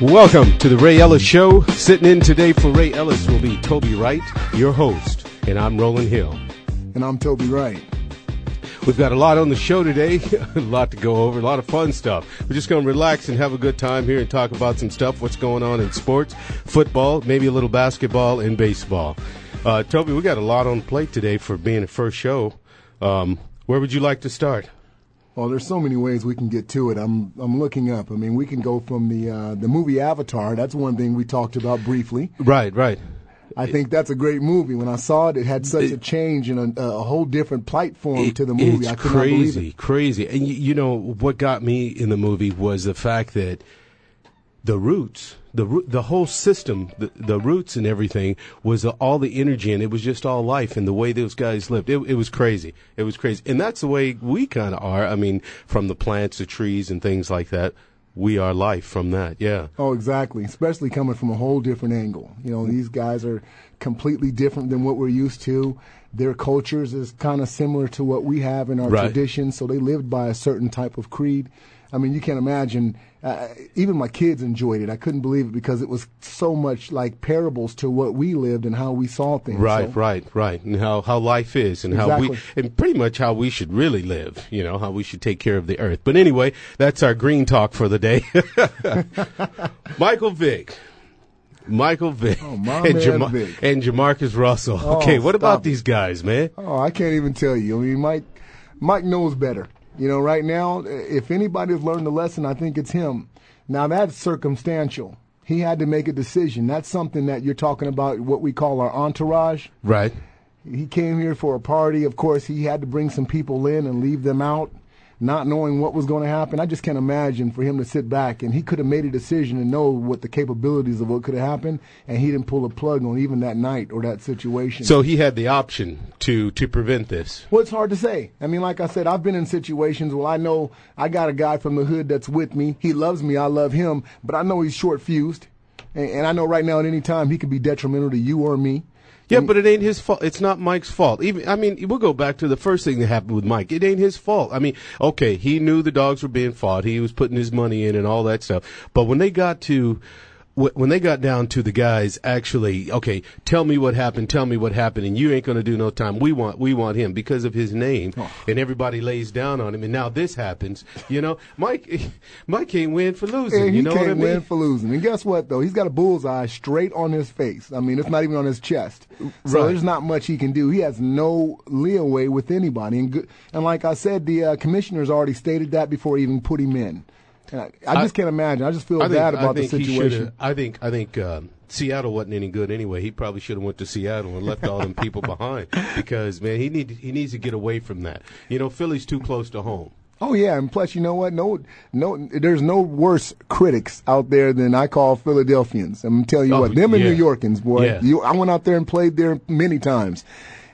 Welcome to the Ray Ellis Show. Sitting in today for Ray Ellis will be Toby Wright, your host, and I'm Roland Hill. And I'm Toby Wright. We've got a lot on the show today, a lot to go over, a lot of fun stuff. We're just going to relax and have a good time here and talk about some stuff, what's going on in sports, football, maybe a little basketball and baseball. Uh, Toby, we got a lot on the plate today for being a first show. Um, where would you like to start? Well, there's so many ways we can get to it. I'm I'm looking up. I mean, we can go from the uh, the movie Avatar. That's one thing we talked about briefly. Right, right. I think that's a great movie. When I saw it, it had such It- a change and a, a whole different platform to the movie. It's I could crazy, it. crazy. And you, you know what got me in the movie was the fact that the roots, the the whole system, the, the roots and everything was uh, all the energy, and it was just all life and the way those guys lived. It, it was crazy. It was crazy, and that's the way we kind of are. I mean, from the plants, the trees, and things like that. We are life from that. Yeah. Oh, exactly. Especially coming from a whole different angle. You know, these guys are completely different than what we're used to. Their cultures is kind of similar to what we have in our Right. traditions. So they lived by a certain type of creed. I mean, you can't imagine. Uh, even my kids enjoyed it. I couldn't believe it because it was so much like parables to what we lived and how we saw things. Right, So- right, right. And how, how life is and how we, and pretty much how we should really live, you know, how we should take care of the earth. But anyway, that's our green talk for the day. Michael Vick. Michael Vick. Oh, and, man Vick. and Jamarcus Russell. Oh, okay, what about it. these guys, man? Oh, I can't even tell you. I mean, Mike, Mike knows better. You know, right now, if anybody's learned the lesson, I think it's him. Now that's circumstantial. He had to make a decision. That's something that you're talking about, what we call our entourage. Right. He came here for a party. Of course, he had to bring some people in and leave them out, not knowing what was going to happen. I just can't imagine for him to sit back and he could have made a decision and know what the capabilities of what could have happened, and he didn't pull a plug on even that night or that situation. So he had the option to, to prevent this. Well, it's hard to say. I mean, like I said, I've been in situations where I know I got a guy from the hood that's with me. He loves me. I love him. But I know he's short fused. And, and I know right now at any time he could be detrimental to you or me. Yeah, but it ain't his fault. It's not Mike's fault. Even I mean, we'll go back to the first thing that happened with Mike. It ain't his fault. I mean, okay, he knew the dogs were being fought. He was putting his money in and all that stuff. But when they got to when they got down to the guys actually, okay, tell me what happened. Tell me what happened, and you ain't gonna do no time. We want we want him because of his name, and everybody lays down on him. And now this happens. You know, Mike Mike can't win for losing. And he you know can't what I mean? win for losing. And guess what, though? He's got a bullseye straight on his face. I mean, it's not even on his chest. So Right. there's not much he can do. He has no leeway with anybody. And, good, and like I said, the uh, commissioner's already stated that before he even put him in. And I, I just can't imagine. I just feel I think, bad about I the think he situation. I think I think um, Seattle wasn't any good anyway. He probably should have went to Seattle and left all them people behind because man, he need he needs to get away from that. You know, Philly's too close to home. Oh yeah, and plus you know what? No, no, there's no worse critics out there than I call Philadelphians. I'm telling you Oh, what, them and. New Yorkans, boy. Yeah. You, I went out there and played there many times,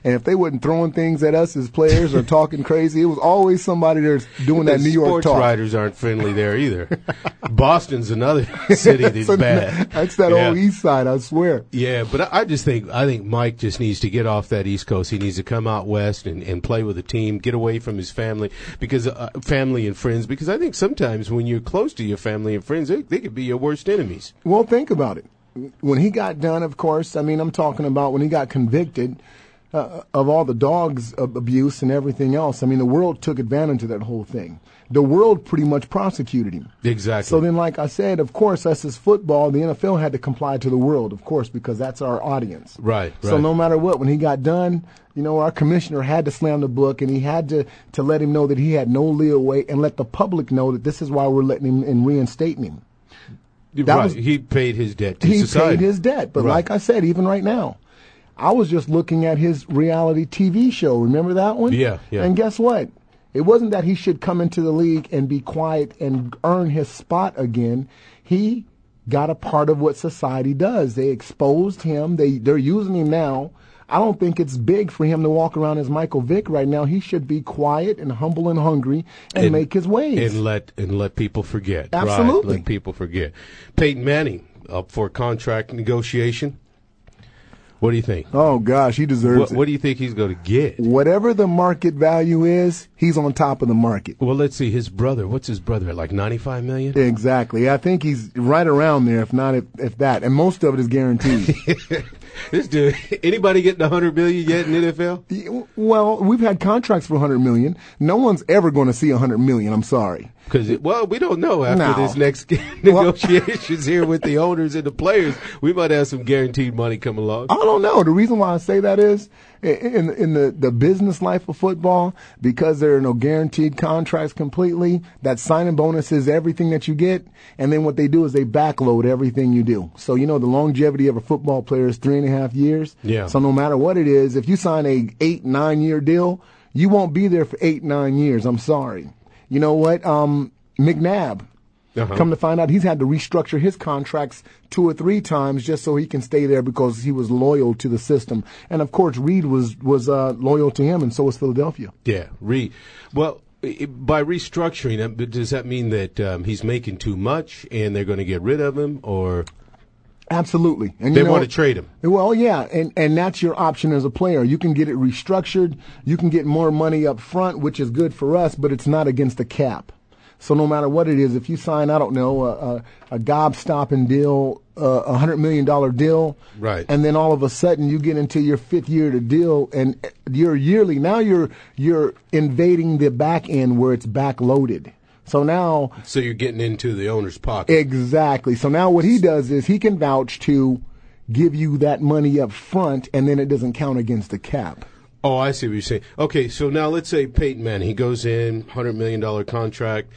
and if they wasn't throwing things at us as players or talking crazy, it was always somebody there's doing that New York sports talk. writers aren't friendly there either. Boston's another city that's bad. That's that Yeah. old East Side, I swear. Yeah, but I, I just think I think Mike just needs to get off that East Coast. He needs to come out west and, and play with a team, get away from his family because uh, family and friends. Because I think sometimes when you're close to your family and friends, they, they could be your worst enemies. Well, think about it. When he got done, of course, I mean, I'm talking about when he got convicted uh, of all the dogs abuse and everything else. I mean, the world took advantage of that whole thing. The world pretty much prosecuted him. Exactly. So then, like I said, of course, us as football, the NFL had to comply to the world, of course, because that's our audience. Right, So right. no matter what, when he got done, you know, our commissioner had to slam the book, and he had to to let him know that he had no leeway, and let the public know that this is why we're letting him and reinstating him. that right. was- he paid his debt to he society. paid his debt. But Right. like I said, even right now, I was just looking at his reality TV show. Remember that one? Yeah, yeah. And guess what? It wasn't that he should come into the league and be quiet and earn his spot again. He got a part of what society does. They exposed him. They they're using him now. I don't think it's big for him to walk around as Michael Vick right now. He should be quiet and humble and hungry and, And- make his ways. and let and let people forget. Right, Absolutely. let people forget. Peyton Manning up for contract negotiation. What do you think? oh gosh, he deserves What, it. what do you think he's going to get? Whatever the market value is, he's on top of the market. Well, let's see. His brother. What's his brother at? Like ninety-five million. Exactly. I think he's right around there, if not if, if that. And most of it is guaranteed. This dude. Anybody getting a hundred million yet in NFL? well, we've had contracts for a 100 million. No one's ever going to see a 100 million. I'm sorry. Because well, we don't know after No. this next negotiations here with the owners and the players. We might have some guaranteed money come along. I don't know. The reason why I say that is in in the the business life of football because there are no guaranteed contracts completely. That signing bonus is everything that you get, and then what they do is they backload everything you do. So you know the longevity of a football player is three and a half years. Yeah. So no matter what it is, if you sign a eight nine year deal, you won't be there for eight nine years. I'm sorry. You know what? Um, McNabb. Uh-huh. Come to find out, he's had to restructure his contracts two or three times just so he can stay there because he was loyal to the system. And of course, Reid was was uh, loyal to him, and so was Philadelphia. Yeah, re. Well, by restructuring, uh, does that mean that um, he's making too much and they're going to get rid of him, or Absolutely. And they you know, want to trade him? Well, yeah, and and that's your option as a player. You can get it restructured. You can get more money up front, which is good for us, but it's not against the cap. So no matter what it is, if you sign, I don't know, a, a, a gob-stopping deal, a hundred million dollar deal, Right. and then all of a sudden you get into your fifth year to deal, and you're yearly. Now you're you're invading the back end where it's backloaded. So now So you're getting into the owner's pocket. Exactly. So now what he does is he can vouch to give you that money up front, and then it doesn't count against the cap. Oh, I see what you're saying. Okay, so now let's say Peyton Manning, he goes in, hundred million dollar contract.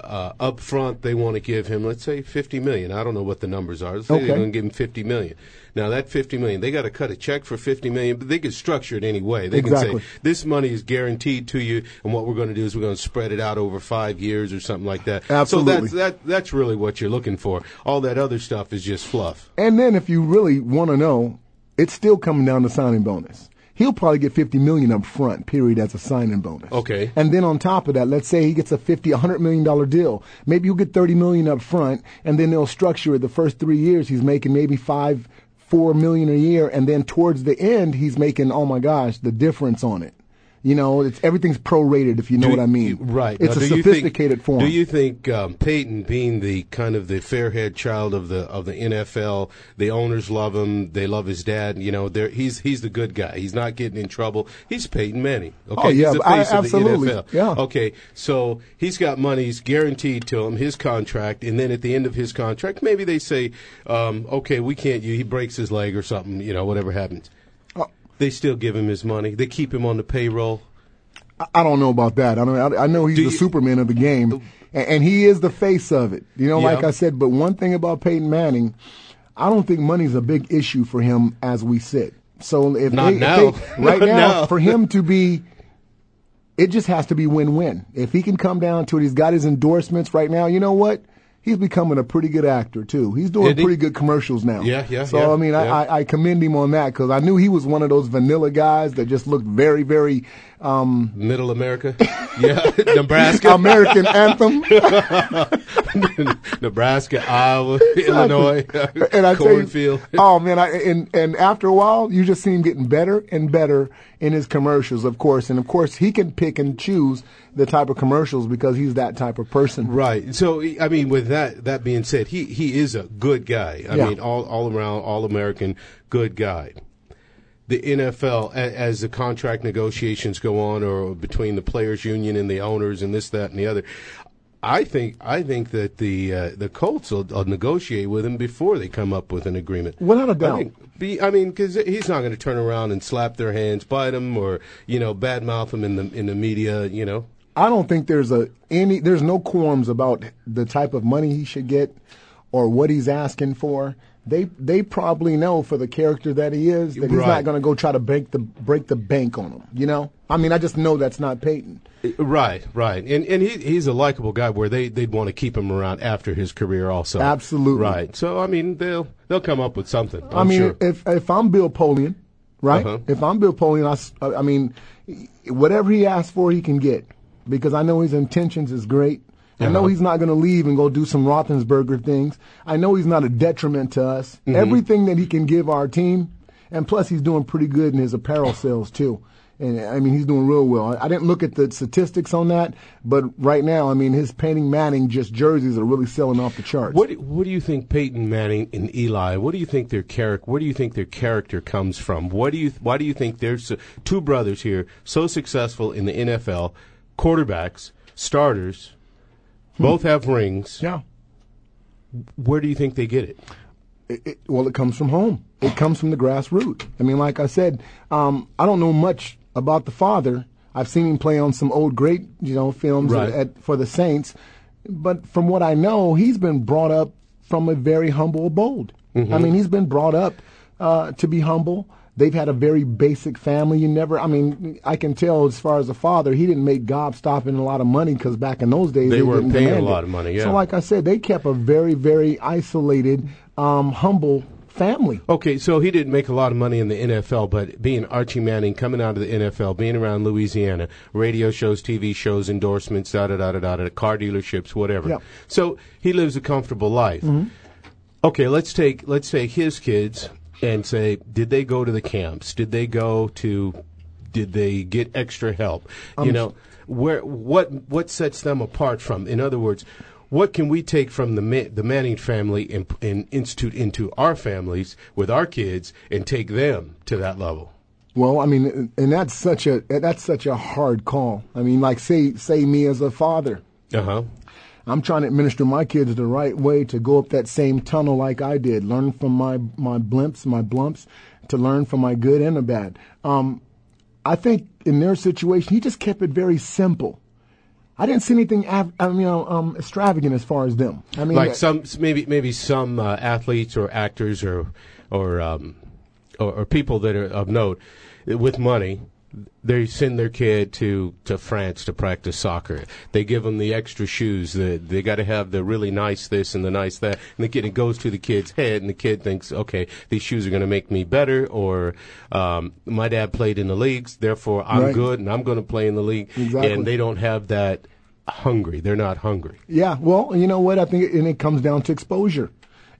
Uh, up front, they want to give him, let's say, fifty million. I don't know what the numbers are. Let's say Okay. they're going to give him fifty million. Now that fifty million, they got to cut a check for fifty million, but they can structure it any way. They can say this money is guaranteed to you, and what we're going to do is we're going to spread it out over five years or something like that. Absolutely. So that's that. That's really what you're looking for. All that other stuff is just fluff. And then if you really want to know, it's still coming down to signing bonus. He'll probably get 50 million up front, period, as a signing bonus. Okay. And then on top of that, let's say he gets a 50, 100 million dollar deal. Maybe he'll get 30 million up front, and then they'll structure it the first three years. He's making maybe five, four million a year, and then towards the end, he's making, oh my gosh, the difference on it. You know, it's everything's prorated, if you know Do- what I mean. Right. It's Now, a sophisticated think, form. Do you think um, Peyton, being the kind of the fair-haired child of the of the NFL, the owners love him. They love his dad. You know, they're, he's he's the good guy. He's not getting in trouble. He's Peyton Manning. Okay, Oh, yeah, I- absolutely. the NFL. Yeah. Okay, so he's got money's guaranteed to him, his contract, and then at the end of his contract, maybe they say, um, okay, we can't. You, he breaks his leg or something. You know, whatever happens. They still give him his money. They keep him on the payroll. I- don't know about that. I know. I know he's Do the you- Superman of the game, and, and he is the face of it. You know, like I said. But one thing about Peyton Manning, I don't think money's a big issue for him as we sit. So if Not they, if they- right now, now. for him to be, it just has to be win-win. If he can come down to it, he's got his endorsements right now. You know what? He's becoming a pretty good actor too. He's doing pretty good commercials now. Yeah, yeah, So yeah, I mean, yeah. I, I, I commend him on that because I knew he was one of those vanilla guys that just looked very, very um, Middle America, yeah, Nebraska, American anthem. Nebraska, Iowa, Illinois, and I tell you, cornfield. oh man, I, and and after a while, you just see him getting better and better in his commercials, of course, and of course, he can pick and choose the type of commercials because he's that type of person. Right. So I mean, with that that being said, he he is a good guy. I Yeah. mean, all all around, all American, good guy. The NFL, as the contract negotiations go on, or between the players' union and the owners, and this, that, and the other, I think I think that the uh, the Colts will, will negotiate with him before they come up with an agreement. Without a I, doubt. think, be, I mean, because he's not going to turn around and slap their hands, bite them, or you know, badmouth them in the in the media. You know, I don't think there's a any there's no qualms about the type of money he should get or what he's asking for. They they probably know for the character that he is that he's Right. not going to go try to break the break the bank on him. You know, I mean, I just know that's not Peyton. Right, right, and and he he's a likable guy where they they'd want to keep him around after his career also. Absolutely. right. So I mean they'll they'll come up with something. I'm I mean, sure. if if I'm Bill Polian, right? Uh-huh. If I'm Bill Polian, I I mean, whatever he asks for, he can get because I know his intentions is great. I know Uh-huh. he's not going to leave and go do some Roethlisberger things. I know he's not a detriment to us. Mm-hmm. Everything that he can give our team, and plus he's doing pretty good in his apparel sales too. And I mean, he's doing real well. I didn't look at the statistics on that, but right now, I mean, his Peyton Manning just jerseys are really selling off the charts. What do- what do you think Peyton Manning and Eli? What do you think their character? Where do you think their character comes from? What do you why do you think there's so, two brothers here so successful in the NFL, quarterbacks, starters, both have rings? Yeah. Where do you think they get it? it, it, well, it comes from home. It comes from the grassroots. I mean, like I said, um, I don't know much about the father. I've seen him play on some old great, you know, films Right. at, at, for the Saints. But from what I know, he's been brought up from a very humble abode. I mean, he's been brought up uh, to be humble. They've had a very basic family. You never, I mean, I can tell as far as a father, he didn't make gobstopping a lot of money because back in those days They weren't didn't paying a lot of money, yeah. So, like I said, they kept a very, very isolated, um, humble family. Okay, so he didn't make a lot of money in the NFL, but being Archie Manning, coming out of the NFL, being around Louisiana, radio shows, TV shows, endorsements, da da da da da, da car dealerships, whatever. Yep. So he lives a comfortable life. Mm-hmm. Okay, let's take let's say his kids and say, did they go to the camps? Did they go to? Did they get extra help? you know, where what what sets them apart from? In other words. What can we take from the Ma- the Manning family and, and institute into our families with our kids and take them to that level? Well, I mean, and that's such a that's such a hard call. I mean, like say say me as a father, Uh huh. I'm trying to administer my kids the right way to go up that same tunnel like I did, learn from my my blimps, my blumps, to learn from my good and the bad. Um, I think in their situation, he just kept it very simple. I didn't see anything, I mean, you know, um, extravagant as far as them. I mean, Like some maybe maybe some uh, athletes or actors or or, um, or or people that are of note with money. They send their kid to, to France to practice soccer. They give them the extra shoes. The, they got to have the really nice this and the nice that. And the kid it goes to the kid's head, and the kid thinks, okay, these shoes are going to make me better. Or um, my dad played in the leagues, therefore I'm Right. good, and I'm going to play in the league. Exactly. And they don't have that hungry. They're not hungry. Yeah, well, you know what? I think, and it comes down to exposure.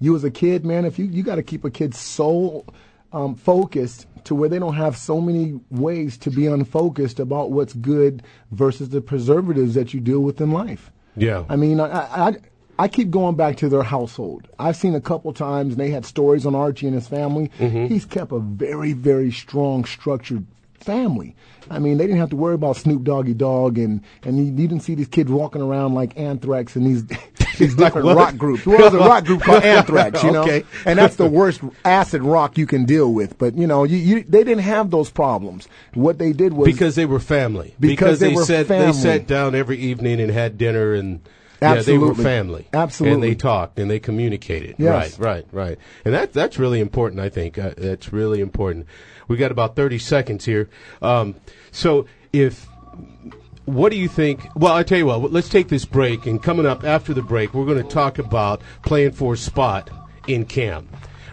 You as a kid, man, if you you got to keep a kid so um, focused to where they don't have so many ways to be unfocused about what's good versus the preservatives that you deal with in life. Yeah. I mean, I, I I keep going back to their household. I've seen a couple times, and they had stories on Archie and his family. Mm-hmm. He's kept a very, very strong, structured family. I mean, they didn't have to worry about Snoop Doggy Dogg, and and you, you didn't see these kids walking around like Anthrax and these these different what? rock groups. Well, there's a rock group called Anthrax, you know, Okay. and that's the worst acid rock you can deal with. But you know, you, you they didn't have those problems. What they did was Because they were family. Because they were sat family. they sat down every evening and had dinner and yeah, they were family. Absolutely. And they talked and they communicated. Yes. Right, right, right. And that that's really important, I think. Uh, that's really important. We got about 30 seconds here. Um, so if what do you think? Well, I tell you what. Let's take this break, and coming up after the break, we're going to talk about playing for a spot in camp,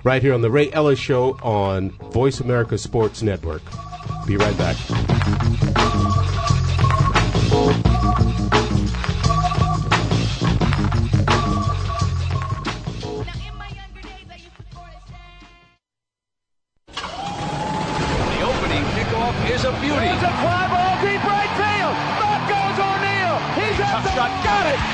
right here on the Ray Ellis Show on Voice America Sports Network. Be right back.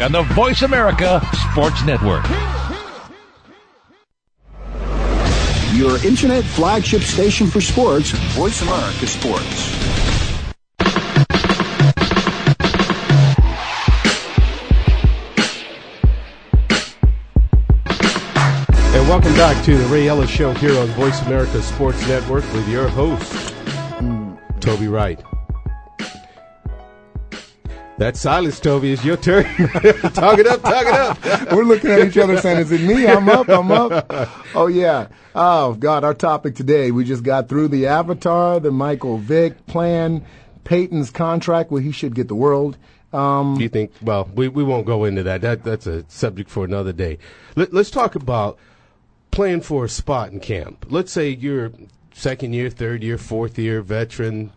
on the Voice America Sports Network. Your internet flagship station for sports, Voice America Sports. And welcome back to the Ray Ellis Show here on Voice America Sports Network with your host, Toby Wright. That silence, Toby, is your turn. talk it up, talk it up. We're looking at each other saying, "Is it me? I'm up. I'm up." Oh yeah. Oh God, our topic today. We just got through the Avatar, the Michael Vick plan, Peyton's contract where he should get the world. Um, Do you think? Well, we, we won't go into that. That that's a subject for another day. Let, let's talk about playing for a spot in camp. Let's say you're second year, third year, fourth year veteran.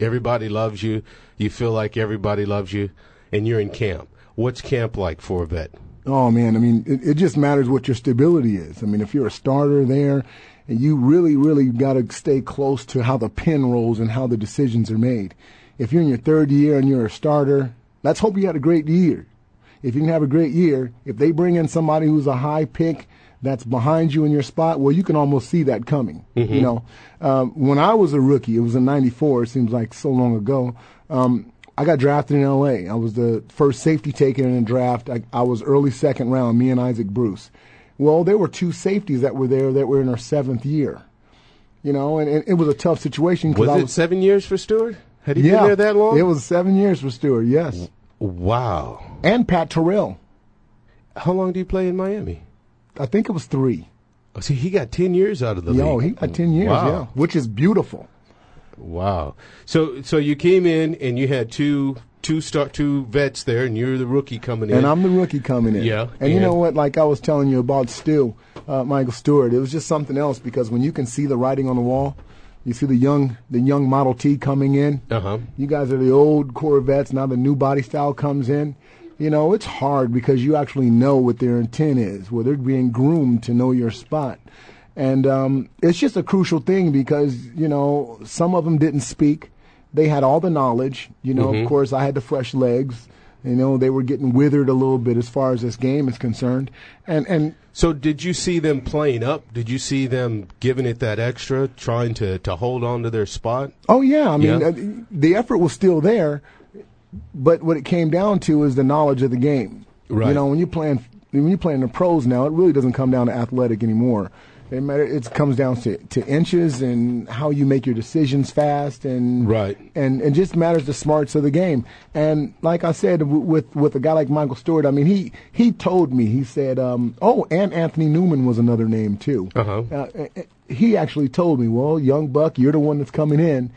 Everybody loves you. You feel like everybody loves you, and you're in camp. What's camp like for a vet? Oh man, I mean, it, it just matters what your stability is. I mean, if you're a starter there, and you really, really got to stay close to how the pin rolls and how the decisions are made. If you're in your third year and you're a starter, let's hope you had a great year. If you can have a great year, if they bring in somebody who's a high pick that's behind you in your spot, well, you can almost see that coming. You know, um, when I was a rookie, it was in '94. It seems like so long ago. Um, I got drafted in L.A. I was the first safety taken in a draft. I, I was early second round. Me and Isaac Bruce. Well, there were two safeties that were there that were in our seventh year. You know, and, and it was a tough situation. Was I it seven years for Stewart? Had he yeah, been there that long? It was seven years for Stewart. Yes, Wow. and Pat Terrell. How long do you play in Miami? I think it was three. Oh, see, he got ten years out of the Yo, league. he got ten years. Wow. Yeah, which is beautiful. Wow. So so you came in and you had two two start two vets there, and you're the rookie coming in. And I'm the rookie coming in. Yeah, And, you know what? Like I was telling you about Stu, uh, Michael Stewart, it was just something else because when you can see the writing on the wall, you see the young the young Model T coming in. Uh huh. You guys are the old Corvettes. Now the new body style comes in. You know, it's hard because you actually know what their intent is, where they're being groomed to know your spot. And um, it's just a crucial thing because, you know, some of them didn't speak. They had all the knowledge. You know, of course, I had the fresh legs. You know, they were getting withered a little bit as far as this game is concerned. And, and So did you see them playing up? Did you see them giving it that extra, trying to to hold on to their spot? Oh yeah, I mean Yeah. uh, the effort was still there, but what it came down to is the knowledge of the game. Right. You know, when you're playing when you playing the pros now, it really doesn't come down to athletic anymore. It matter. It comes down to, to inches and how you make your decisions fast and Right. and and just matters the smarts of the game. And like I said, w- with with a guy like Michael Stewart, I mean he he told me he said, um, oh, and Anthony Newman was another name too. Uh-huh. Uh, uh, he actually told me, well, young buck, you're the one that's coming in,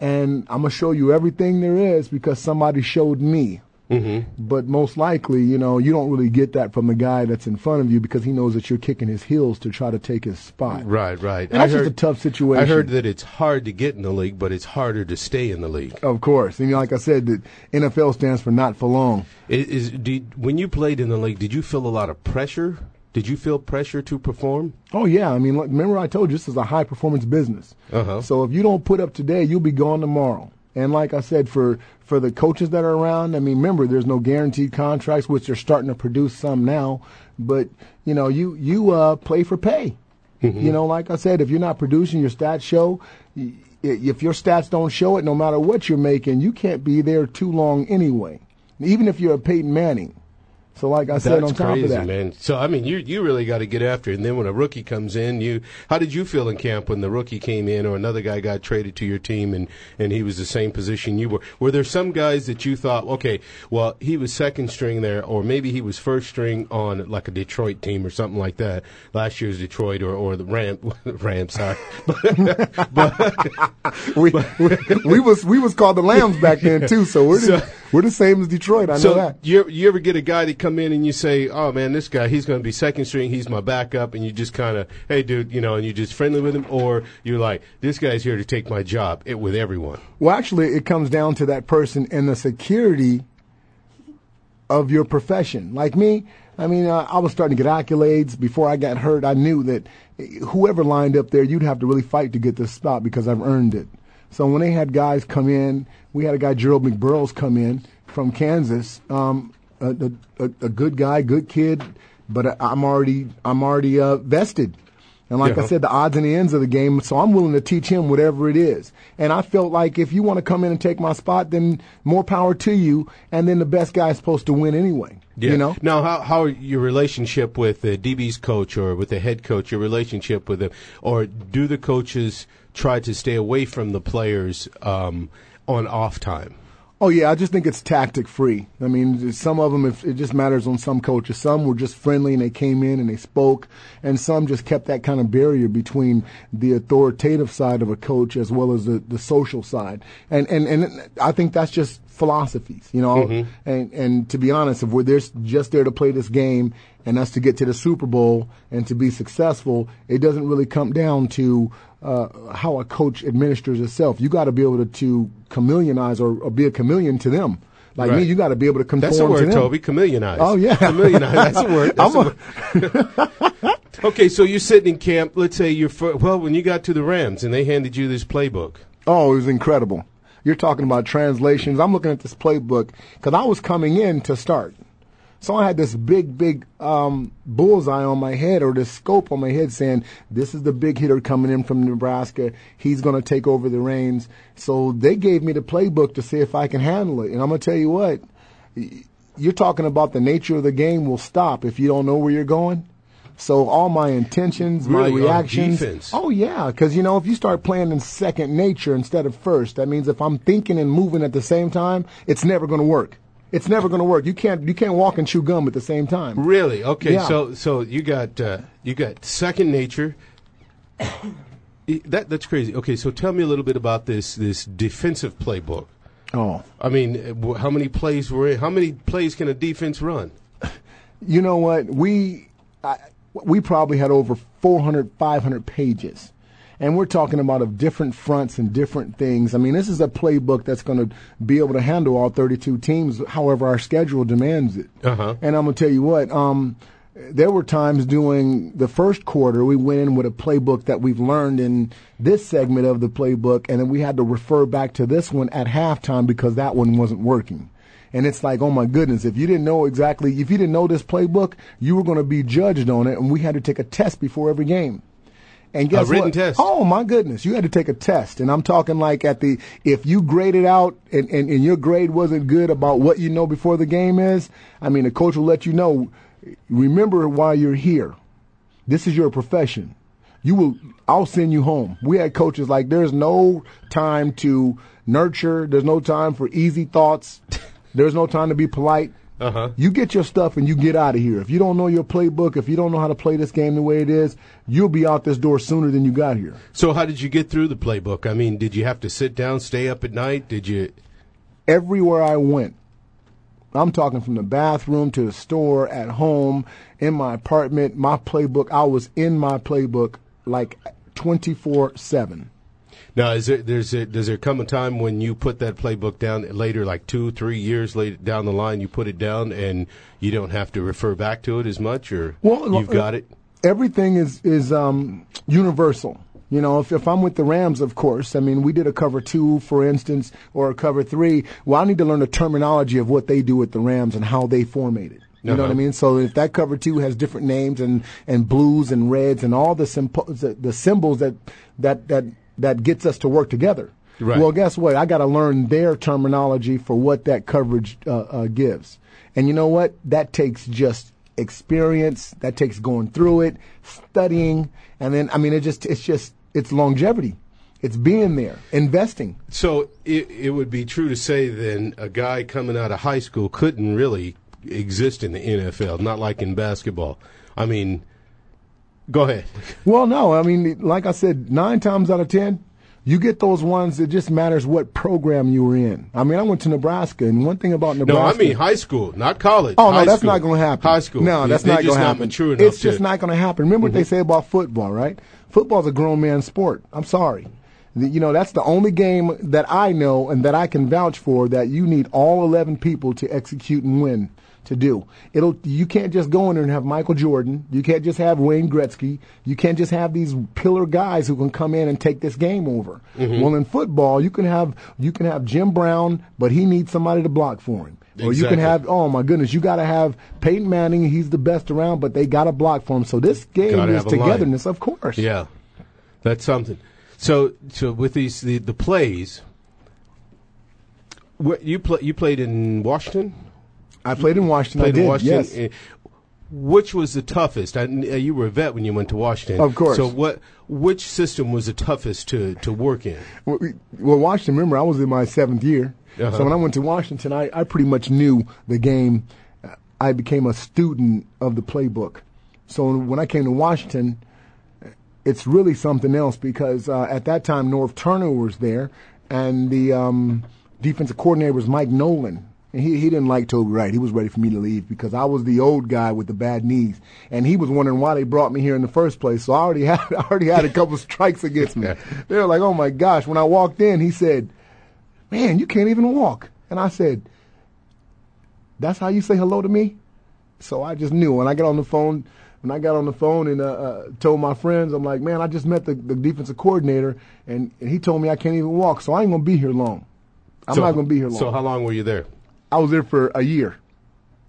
and I'm gonna show you everything there is because somebody showed me Mm-hmm. But most likely, you know, you don't really get that from the guy that's in front of you because he knows that you're kicking his heels to try to take his spot. Right, right. And that's just a tough situation. I heard that it's hard to get in the league, but it's harder to stay in the league. Of course, and like I said, the NFL stands for not for long. Is, is did, when you played in the league, did you feel a lot of pressure? Did you feel pressure to perform? Oh yeah, I mean, look, remember I told you this is a high performance business. Uh-huh. So if you don't put up today, you'll be gone tomorrow. And like I said, for for the coaches that are around, I mean, remember there's no guaranteed contracts, which they're starting to produce some now. But you know, you you uh, play for pay. You know, like I said, if you're not producing, your stats show. If your stats don't show it, no matter what you're making, you can't be there too long anyway. Even if you're a Peyton Manning. So, like I said, That's on top crazy, of that, man. So I mean, you you really got to get after it. And then when a rookie comes in, you how did you feel in camp when the rookie came in, or another guy got traded to your team, and and he was the same position you were? Were there some guys that you thought, okay, well, he was second string there, or maybe he was first string on like a Detroit team or something like that? Last year's Detroit or or the Ram Rams, sorry, we, we, we was we was called the Lambs back then too. So we're the, So- we're the same as Detroit. I know so that. you you ever get a guy to come in and you say, "Oh man, this guy he's going to be second string. He's my backup," and you just kind of, "Hey, dude," you know, and you just friendly with him, or you're like, "This guy's here to take my job," it with everyone. Well, actually, it comes down to that person and the security of your profession. Like me, I mean, uh, I was starting to get accolades before I got hurt. I knew that whoever lined up there, you'd have to really fight to get this spot because I've earned it. So when they had guys come in, we had a guy Gerald McBurrows come in from Kansas, um, a, a, a good guy, good kid, but I'm already I'm already uh, vested. And like I said, the odds and the ends of the game, so I'm willing to teach him whatever it is. And I felt like if you want to come in and take my spot, then more power to you. And then the best guy is supposed to win anyway. You know? Now, how how your relationship with the DB's coach or with the head coach, your relationship with them, or do the coaches try to stay away from the players um, on off time? Oh yeah, I just think it's tactic free. I mean, some of them, if it just matters on some coaches. Some were just friendly and they came in and they spoke, and some just kept that kind of barrier between the authoritative side of a coach as well as the, the social side. And and and I think that's just philosophies, you know. Mhm. And and to be honest, if we're there just there to play this game and us to get to the Super Bowl and to be successful, it doesn't really come down to uh, how a coach administers itself. You got to be able to, to chameleonize or, or be a chameleon to them. Like me, you got to be able to conform That's a to word, them. Toby. Chameleonize. Oh yeah, chameleonize. That's a word. That's a word. okay, so you're sitting in camp. Let's say you're fir- well when you got to the Rams and they handed you this playbook. Oh, it was incredible. You're talking about translations. I'm looking at this playbook because I was coming in to start. So I had this big, big um, bullseye on my head or this scope on my head saying, this is the big hitter coming in from Nebraska. He's going to take over the reins. So they gave me the playbook to see if I can handle it. And I'm going to tell you what, you're talking about the nature of the game will stop if you don't know where you're going. So all my intentions, Really, my on reactions. Oh yeah, because you know if you start playing in second nature instead of first, that means if I'm thinking and moving at the same time, it's never going to work. It's never going to work. You can't you can't walk and chew gum at the same time. Really? Okay. Yeah. So so you got uh, you got second nature. That that's crazy. Okay, so tell me a little bit about this this defensive playbook. Oh, I mean, how many plays were in? How many plays can a defense run? you know what? We I, we probably had over 400, 500 pages. And we're talking about of different fronts and different things. I mean, this is a playbook that's going to be able to handle all 32 teams, however our schedule demands it. Uh-huh. And I'm going to tell you what, um, there were times during the first quarter we went in with a playbook that we've learned in this segment of the playbook, and then we had to refer back to this one at halftime because that one wasn't working. And it's like, oh my goodness, if you didn't know exactly, if you didn't know this playbook, you were going to be judged on it, and we had to take a test before every game. And guess written what? test. Oh my goodness, you had to take a test, and I'm talking like at the if you graded out and, and, and your grade wasn't good about what you know before the game is. I mean, the coach will let you know. Remember why you're here. This is your profession. You will. I'll send you home. We had coaches like there's no time to nurture. There's no time for easy thoughts. There's no time to be polite. Uh-huh. You get your stuff and you get out of here. If you don't know your playbook, if you don't know how to play this game the way it is, you'll be out this door sooner than you got here. So how did you get through the playbook? I mean, did you have to sit down, stay up at night? Did you? Everywhere I went, I'm talking from the bathroom to the store, at home, in my apartment, my playbook. I was in my playbook like 24 7. Now, is there there's a, does there come a time when you put that playbook down later, like two, three years later down the line, you put it down and you don't have to refer back to it as much, or Well, you've got it? Everything is is um, universal. You know, if, if I'm with the Rams, of course, I mean, we did a cover two, for instance, or a cover three. Well, I need to learn the terminology of what they do with the Rams and how they formate it. You know what I Uh-huh. mean? So if that cover two has different names and, and blues and reds and all the, sympo- the, the symbols that, that, that, that gets us to work together. Right. Well, guess what? I got to learn their terminology for what that coverage uh, uh, gives. And you know what? That takes just experience. That takes going through it, studying, and then I mean, it just it's just it's longevity. It's being there, investing. So it, it would be true to say then a guy coming out of high school couldn't really exist in the NFL, not like in basketball. I mean, go ahead. Well, no, I mean, like I said, nine times out of ten, you get those ones. It just matters what program you were in. I mean, I went to Nebraska, and one thing about Nebraska. No, I mean high school, not college. Oh no, High that's school. not going to happen. High school. No, that's not going to happen. mature enough It's just to- Mm-hmm. not going to happen. Remember what they say about football, right? Football's a grown man sport. I'm sorry. You know, that's the only game that I know and that I can vouch for that you need all 11 people to execute and win to do. It'll you can't just go in there and have Michael Jordan. You can't just have Wayne Gretzky. You can't just have these pillar guys who can come in and take this game over. Mhm. Well, in football, you can have you can have Jim Brown, but he needs somebody to block for him. Or you can have oh my goodness, you got to have Peyton Manning. He's the best around, but they got to block for him. So this game Gotta is line. togetherness, of course. Yeah, that's something. So, so with these the, the plays, what you play you played in Washington. I played in Washington. I Played in Washington. yes. Eh, Which was the toughest? I, uh, you were a vet when you went to Washington, Of course. So, what which system was the toughest to, to work in? Well, we- well, Washington. Remember, I was in my seventh year, Uh-huh. so when I went to Washington, I, I pretty much knew the game. I became a student of the playbook. So when I came to Washington, it's really something else because uh, at that time Norv Turner was there, and the um, defensive coordinator was Mike Nolan. And he, he didn't like Toby Wright. He was ready for me to leave because I was the old guy with the bad knees, and he was wondering why they brought me here in the first place. So I already had I already had a couple strikes against me. They were like, "Oh my gosh!" When I walked in, he said, "Man, you can't even walk." And I said, "That's how you say hello to me?" So I just knew when I got on the phone. When I got on the phone and uh, uh, told my friends, I'm like, man, I just met the, the defensive coordinator, and, and he told me I can't even walk, so I ain't gonna be here long. I'm So- not gonna be here long. So, how long were you there? I was there for a year.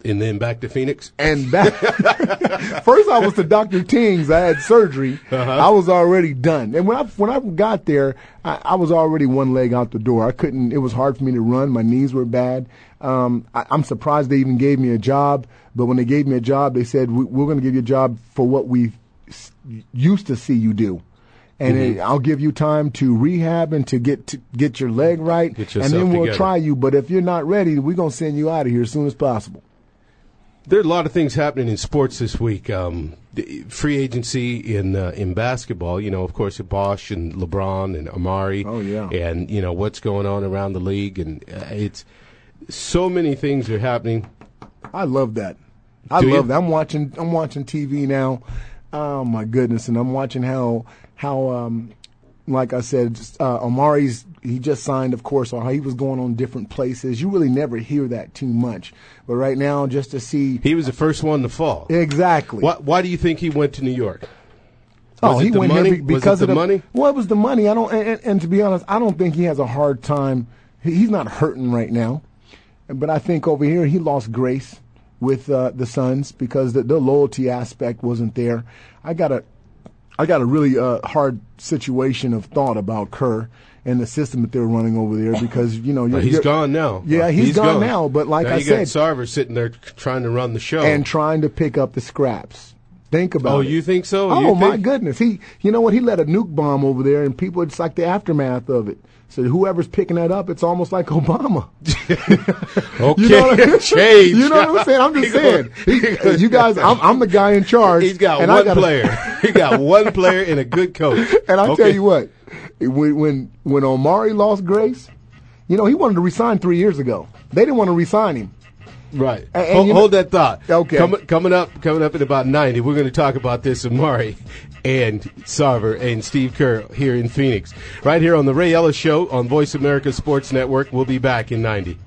And then back to Phoenix. And back first, I was to Doctor Tings. I had surgery. Uh-huh. I was already done. And when I when I got there, I, I was already one leg out the door. I couldn't. It was hard for me to run. My knees were bad. Um, I, I'm surprised they even gave me a job. But when they gave me a job, they said we, we're going to give you a job for what we used to see you do. And Mhm. it- I'll give you time to rehab and to get to get your leg right, and then we'll together. try you. But if you're not ready, we're gonna send you out of here as soon as possible. There are a lot of things happening in sports this week. Um, the free agency in uh, in basketball. You know, of course, Bosh and LeBron and Amar'e. Oh, yeah. And you know what's going on around the league, and uh, it's so many things are happening. I love that. I Do you? love that. I'm watching. I'm watching TV now. Oh my goodness! And I'm watching how how um, like I said, uh, Amar'e's he just signed, of course, or how he was going on different places. You really never hear that too much, but right now, just to see He was the first one to fall. exactly. Why, why do you think he went to New York? Oh, Was it he the went money? here be- Was it because the of the money? Well, it was the money. I don't, and, and, and to be honest, I don't think he has a hard time. He- He's not hurting right now, but I think over here he lost grace with uh, the Suns because the, the loyalty aspect wasn't there. I got a, I got a really uh, hard situation of thought about Kerr and the system that they're running over there because you know you're, he's gone now. Yeah, Uh, he's gone now, but like now I you said- got Sarver sitting there trying to run the show. and trying to pick up the scraps. Think about it. oh, it. you think so? Oh You my think- goodness! He, you know what? He let a nuke bomb over there, and people. It's like the aftermath of it. So whoever's picking that up, it's almost like Obama. Okay, You know what I- change. You know what I'm saying? I'm just saying. He- you guys, I'm, I'm the guy in charge. He's got one gotta- player. he got one player and a good coach. And I Okay. tell you what, when when when Amar'e lost grace, you know he wanted to resign three years ago. They didn't want to resign him. Right. And- and hold, hold that thought. Okay. Com- coming up, coming up in about ninety, we're going to talk about this Amar'e and Sarver and Steve Kerr here in Phoenix, right here on the Ray Ellis Show on Voice America Sports Network. We'll be back in ninety.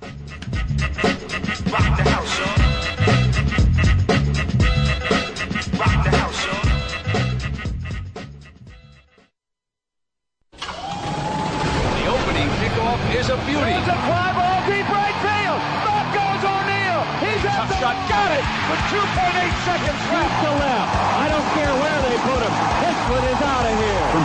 The opening kickoff is a beauty. A fly ball deep right field. Back goes O'Neal. He's at the. Got it with 2.8 seconds left. to left. I don't care where they put him. This one is out of here. From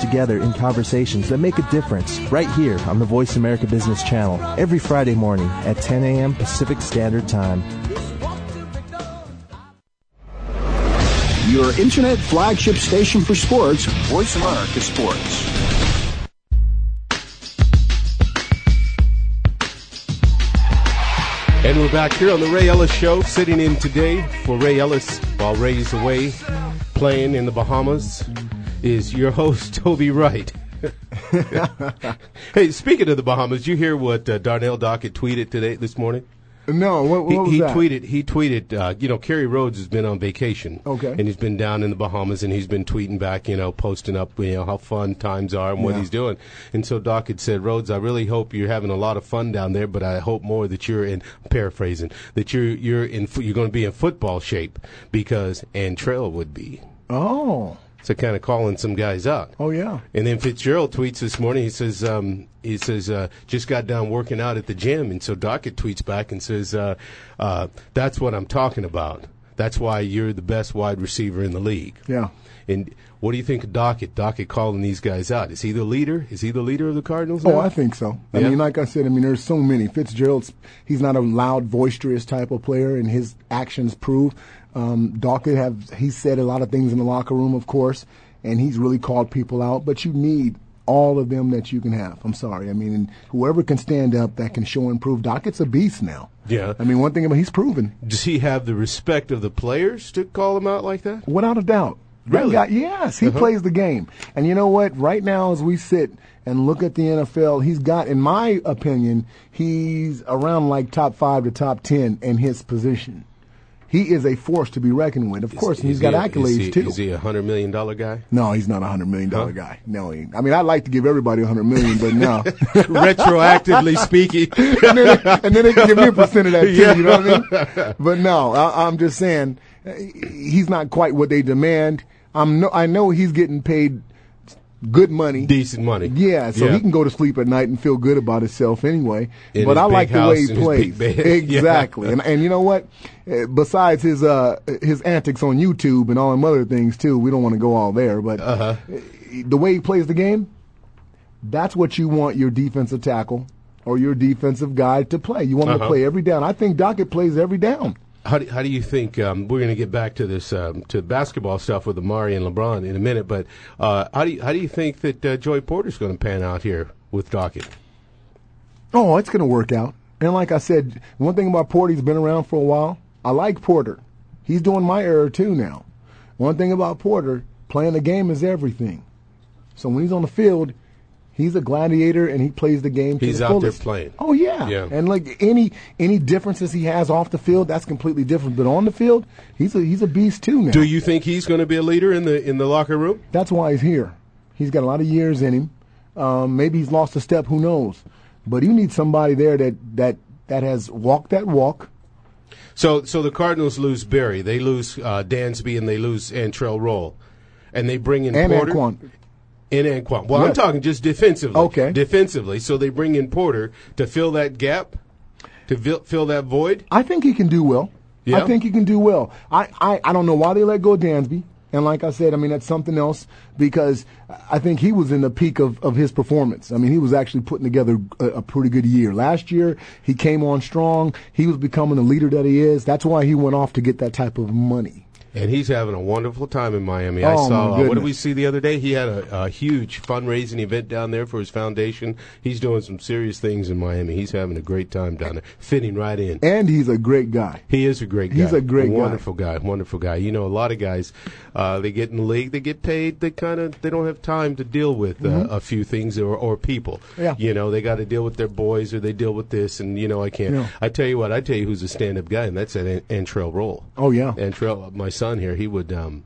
together in conversations that make a difference right here on the Voice America Business Channel every Friday morning at 10 a.m. Pacific Standard Time. Your internet flagship station for sports, Voice America Sports. And we're back here on the Ray Ellis Show, sitting in today for Ray Ellis while Ray's away playing in the Bahamas is your host, Toby Wright. hey, speaking of the Bahamas, you hear what uh, Darnell Dockett tweeted today this morning? No, what, what he, was he that? tweeted. He tweeted. Uh, you know, Kerry Rhodes has been on vacation. Okay. And he's been down in the Bahamas, and he's been tweeting back. You know, posting up. You know how fun times are and what Yeah. he's doing. And so Doc had said, Rhodes, I really hope you're having a lot of fun down there, but I hope more that you're in paraphrasing that you're you're in you're going to be in football shape because Antrel would be. Oh. So kind of calling some guys out. Oh yeah. And then Fitzgerald tweets this morning. He says, um, he says, uh, just got done working out at the gym. And so Dockett tweets back and says, uh, uh, that's what I'm talking about. That's why you're the best wide receiver in the league. Yeah. And what do you think of Dockett? Dockett calling these guys out. Is he the leader? Is he the leader of the Cardinals? Oh. I think so. I Yeah? mean, like I said, I mean, there's so many. Fitzgerald's, he's not a loud, boisterous type of player, and his actions prove. Um, Dockett have, he said a lot of things in the locker room, of course, and he's really called people out, but you need all of them that you can have. I'm sorry. I mean, and whoever can stand up that can show and prove. Dockett's a beast now. Yeah. I mean, one thing about he's proven. Does he have the respect of the players to call him out like that? Without a doubt. Really? guy- yes, he Uh-huh. plays the game. And you know what? Right now, as we sit and look at the NFL, he's got, in my opinion, he's around like top five to top ten in his position. He is a force to be reckoned with. Of course, and he's Is got he a- accolades is he, too. Is he a hundred million dollar guy? no, he's not a hundred million dollar Huh? guy. No, he, I mean, I'd like to give everybody a hundred million, but no. Retroactively speaking. and, then, and then they can give me a percent of that too. Yeah. You know what I mean? But no, I, I'm just saying uh, he's not quite what they demand. I'm no, I know he's getting paid good money, decent money. Yeah, so Yeah. he can go to sleep at night and feel good about himself anyway. In but I like the way he plays. bed. Yeah. Exactly, and and you know what? Uh, Besides his uh his antics on YouTube and all them other things too, we don't want to go all there. But Uh-huh. uh, the way he plays the game, that's what you want your defensive tackle or your defensive guy to play. You want him to Uh-huh. play every down. I think Dockett plays every down. How do, how do you think um, we're going to get back to this um, to basketball stuff with Amar'e and LeBron in a minute? But uh, how do you, how do you think that uh, Joey Porter's going to pan out here with Dockett? Oh, it's going to work out. And like I said, one thing about Porter, he's been around for a while. I like Porter. He's doing my era too now. One thing about Porter, playing the game is everything. So when he's on the field, he's a gladiator and he plays the game to He's the out there fullest. playing. Oh yeah. Yeah. And like any any differences he has off the field, that's completely different. But on the field, he's a he's a beast too now. Do you think he's going to be a leader in the in the locker room? That's why he's here. He's got a lot of years in him. Um, maybe he's lost a step. Who knows? But you need somebody there that that that has walked that walk. So so the Cardinals lose Berry, they lose uh, Dansby, and they lose Antrel Rolle, and they bring in And Porter Anquan. And Anquan. Well, I'm talking just defensively. Okay. defensively. So they bring in Porter to fill that gap, to fill, fill that void. I think he can do well. Yeah? I think he can do well. I, I, I don't know why they let go of Dansby. And like I said, I mean, that's something else because I think he was in the peak of, of his performance. I mean, he was actually putting together a, a pretty good year. Last year, he came on strong. He was becoming the leader that he is. That's why he went off to get that type of money. And he's having a wonderful time in Miami. I Oh, saw. my Uh, what did we see the other day? He had a, a huge fundraising event down there for his foundation. He's doing some serious things in Miami. He's having a great time down there, fitting right in. And he's a great guy. He is a great guy. He's a great guy. wonderful guy. Wonderful guy. You know, a lot of guys, uh, they get in the league, they get paid, they kind of they don't have time to deal with uh, Mhm. a few things or, or people. Yeah. You know, they got to deal with their boys or they deal with this, and you know, I can't. Yeah. I tell you what, I tell you who's a stand-up guy, and that's that An- Antrel Rolle. Oh, yeah. Antrel, my son here, he would um,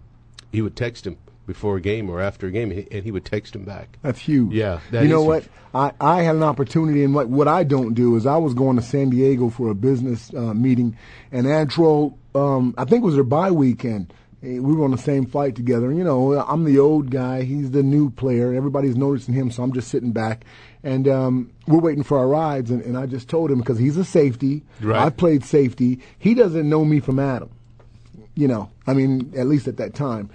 he would text him before a game or after a game, and he would text him back. That's huge. Yeah, that you know what? huge. I, I had an opportunity, and what, what I don't do is I was going to San Diego for a business uh, meeting, and Antro, um, I think it was their bye weekend. Eh, We were on the same flight together. And, you know, I'm the old guy. He's the new player. Everybody's noticing him, so I'm just sitting back. And um, we're waiting for our rides, and, and I just told him because he's a safety. Right. I played safety. He doesn't know me from Adam you know, I mean, at least at that time.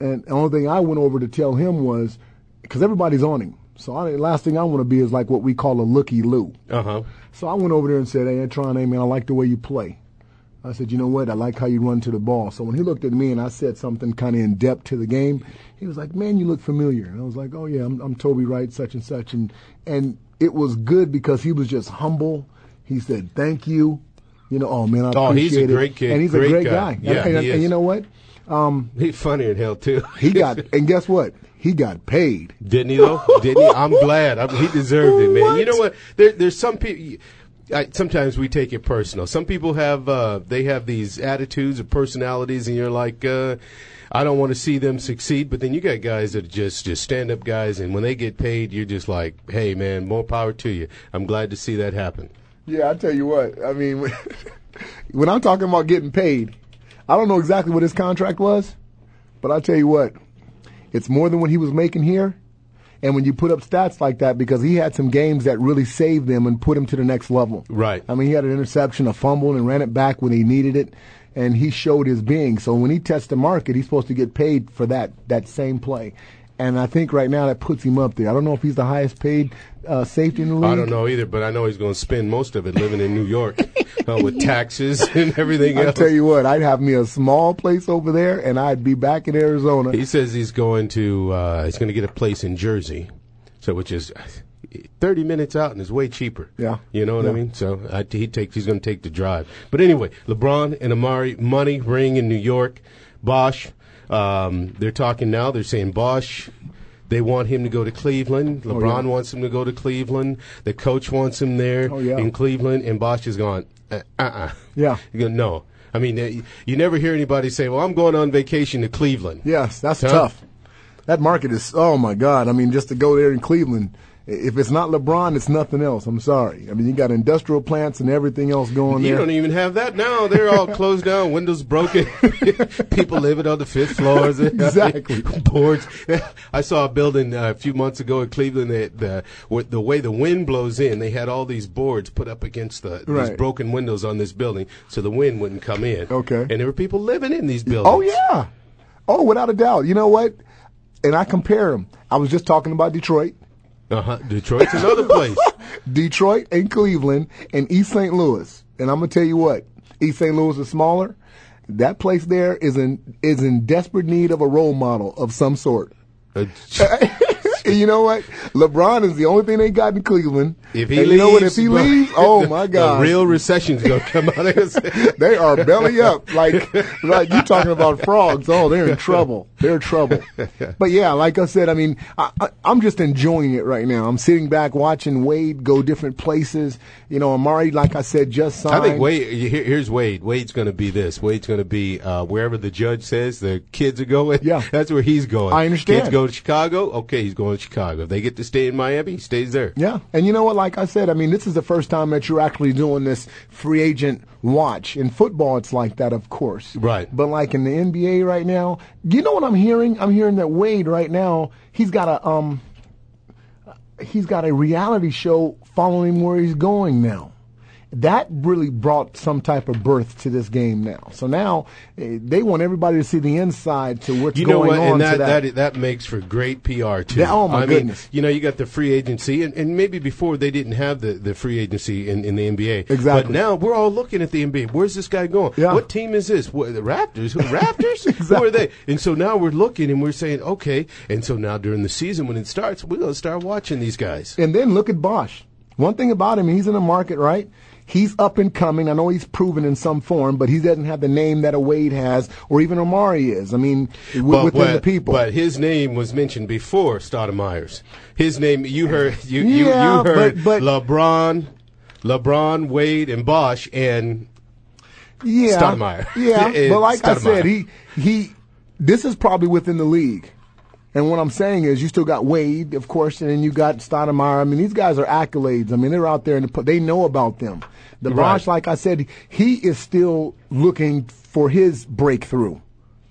And the only thing I went over to tell him was, because everybody's on him. So I, the last thing I want to be is like what we call a looky loo. Uh huh. So I went over there and said, hey, Antron, hey, man, I like the way you play. I said, you know what? I like how you run to the ball. So when he looked at me and I said something kind of in depth to the game, he was like, man, you look familiar. And I was like, oh, yeah, I'm, I'm Toby Wright, such and such. And, and it was good because he was just humble. He said, thank you. You know, oh, man, I Oh, he's a appreciate great kid. And he's Great a great guy. guy. Yeah, and, and- and you know what? Um, He's funny in hell too. he got, and guess what? He got paid. Didn't he though? Didn't he? I'm glad. I, he deserved it, man. You know what? There, there's some people. I, sometimes we take it personal. Some people have uh, they have these attitudes or personalities, and you're like, uh, I don't want to see them succeed. But then you got guys that are just just stand up guys, and when they get paid, you're just like, hey, man, more power to you. I'm glad to see that happen. Yeah, I tell you what. I mean, when, I'm talking about getting paid, I don't know exactly what his contract was, but I tell you what, it's more than what he was making here. And when you put up stats like that, because he had some games that really saved them and put him to the next level. Right. I mean, he had an interception, a fumble, and ran it back when he needed it, and he showed his being. So when he tests the market, he's supposed to get paid for that that same play. And I think right now that puts him up there. I don't know if he's the highest paid uh, safety in the league. I don't know either, but I know he's going to spend most of it living in New York uh, with taxes and everything Else. I tell you what, I'd have me a small place over there, and I'd be back in Arizona. He says he's going to uh, he's going to get a place in Jersey, so which is thirty minutes out and is way cheaper. Yeah. you know what I mean. So I, he takes he's going to take the drive. But anyway, LeBron and Amar'e, money ring in New York, Bosh. Um, they're talking now. They're saying Bosh. They want him to go to Cleveland. Oh, LeBron yeah. wants him to go to Cleveland. The coach wants him there Oh, yeah. in Cleveland, and Bosh is going, uh uh. Yeah. You go, no. I mean, you never hear anybody say, "Well, I'm going on vacation to Cleveland." Yes, that's Huh? tough. That market is, oh my God. I mean, just to go there in Cleveland, if it's not LeBron, it's nothing else. I'm sorry. I mean, you got industrial plants and everything else going You there. don't even have that now. They're all closed down, windows broken. People living on the fifth floors. Exactly. Boards. I saw a building uh, a few months ago in Cleveland that the with the way the wind blows in, they had all these boards put up against the these broken windows on this building so the wind wouldn't come in. Okay. And there were people living in these buildings. Oh yeah. Oh, without a doubt. You know what? And I compare them. I was just talking about Detroit. Uh-huh. Detroit's another place. Detroit and Cleveland and East St. Louis. And I'm gonna tell you what, East St. Louis is smaller. That place there is in is in desperate need of a role model of some sort. Uh, And you know what? LeBron is the only thing they got in Cleveland. If he and leaves, you know what? If he leaves, oh my the God, real recession's gonna come out. of this. they are belly up. Like, like you talking about frogs. Oh, they're in trouble. They're in trouble. But yeah, like I said, I mean, I, I, I'm just enjoying it right now. I'm sitting back watching Wade go different places. You know, Amar'e, like I said, just signed. I think Wade. here- Here's Wade. Wade's going to be this. Wade's going to be uh, wherever the judge says the kids are going. Yeah. that's where he's going. I understand. Kids go to Chicago. Okay, he's going Chicago. If they get to stay in Miami, he stays there. Yeah, and you know what? Like I said, I mean, this is the first time that you're actually doing this free agent watch. In football, it's like that, of course. Right. But like in the NBA right now, you know what I'm hearing? I'm hearing that Wade right now, he's got a um, he's got a reality show following where he's going now. That really brought some type of birth to this game now. So now eh, they want everybody to see the inside to what's You know going what? on that, that. that that makes for great PR too. Yeah, oh, my I mean, goodness. you know, you got the free agency, and, and maybe before they didn't have the, the free agency in, in the NBA. Exactly. But now we're all looking at the NBA. Where's this guy going? Yeah. What team is this? What, the Raptors? Who, Raptors? Who are they? And so now we're looking and we're saying, okay. And so now during the season when it starts, we're going to start watching these guys. And then look at Bosh. One thing about him, he's in the market, right? He's up and coming. I know he's proven in some form, but he doesn't have the name that a Wade has, or even Amar'e is. I mean, w- But- within but- the people. But his name was mentioned before Stoudemire's. His name, you heard, you, you, Yeah, you heard but- LeBron, LeBron, Wade, and Bosh, and yeah, Stoudemire. Yeah, but like I said, he he. This is probably within the league. And what I'm saying is, you still got Wade, of course, and then you got Stoudemire. I mean, these guys are accolades. I mean, they're out there and they know about them. The Right. Like I said, he is still looking for his breakthrough.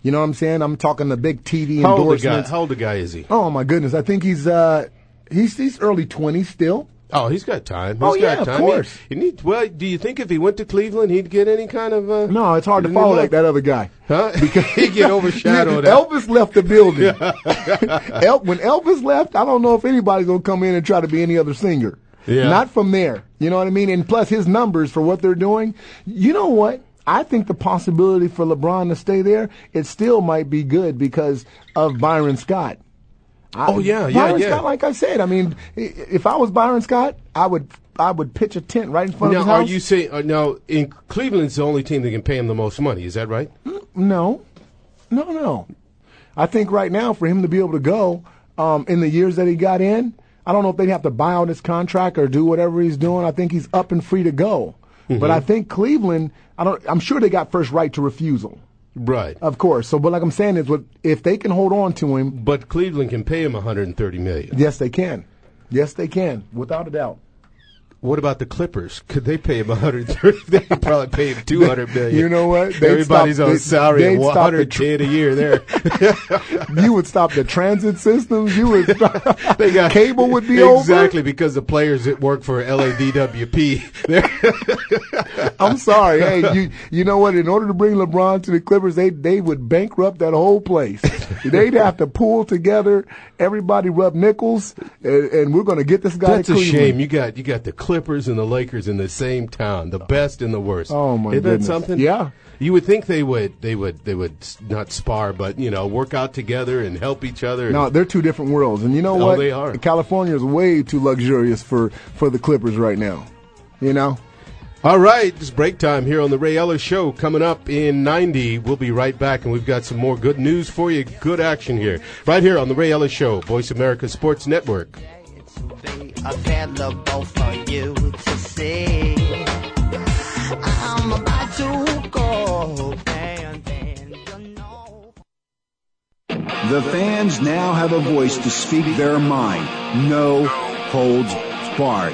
You know what I'm saying? I'm talking the big TV how old, the guy, endorsements. how old the guy is he? Oh my goodness! I think he's uh he's he's early twenties still. Oh, he's got time. He's Oh, got yeah, of time. course. He, he need, well, do you think if he went to Cleveland, he'd get any kind of? Uh, No, it's hard to follow like that other guy. Huh? Because he'd get overshadowed. Elvis left the building. El- when Elvis left, I don't know if anybody's gonna come in and try to be any other singer. Yeah. Not from there. You know what I mean? And plus his numbers for what they're doing. You know what? I think the possibility for LeBron to stay there, it still might be good because of Byron Scott. Oh, yeah, yeah, Byron yeah. Scott, like I said, I mean, if I was Byron Scott, I would I would pitch a tent right in front now, of his house. are you saying uh, now in Cleveland's the only team that can pay him the most money? Is that right? No, no, no. I think right now for him to be able to go um, in the years that he got in, I don't know if they'd have to buy out his contract or do whatever he's doing. I think he's up and free to go. But I think Cleveland, I don't. I'm sure they got first right to refusal, Right. of course. So, but like I'm saying is, what if they can hold on to him? But Cleveland can pay him 130 million. Yes, they can. Yes, they can, without a doubt. What about the Clippers? Could they pay him 130? they could probably pay him 200 million. You know what? They'd Everybody's stop- on they- salary they'd of stop the 110 a year there. You would stop the transit systems. You would. Stop, they got cable would be over. exactly because the players that work for LADWP. I'm sorry. Hey, you you know what? In order to bring LeBron to the Clippers, they they would bankrupt that whole place. They'd have to pull together everybody, rub nickels, and, and we're going to get this guy. That's to a shame. You got you got the Clippers and the Lakers in the same town, the best and the worst. Oh, my Isn't that something? Yeah. You would think they would they would they would not spar, but you know work out together and help each other. No, they're two different worlds, and you know Oh, what? they are. California is way too luxurious for for the Clippers right now. You know. All right, it's break time here on the Ray Ellis Show. Coming up in 90, we'll be right back, and we've got some more good news for you, good action here, right here on the Ray Ellis Show, Voice America Sports Network. The fans now have a voice to speak their mind. No holds barred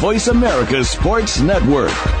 Voice America Sports Network.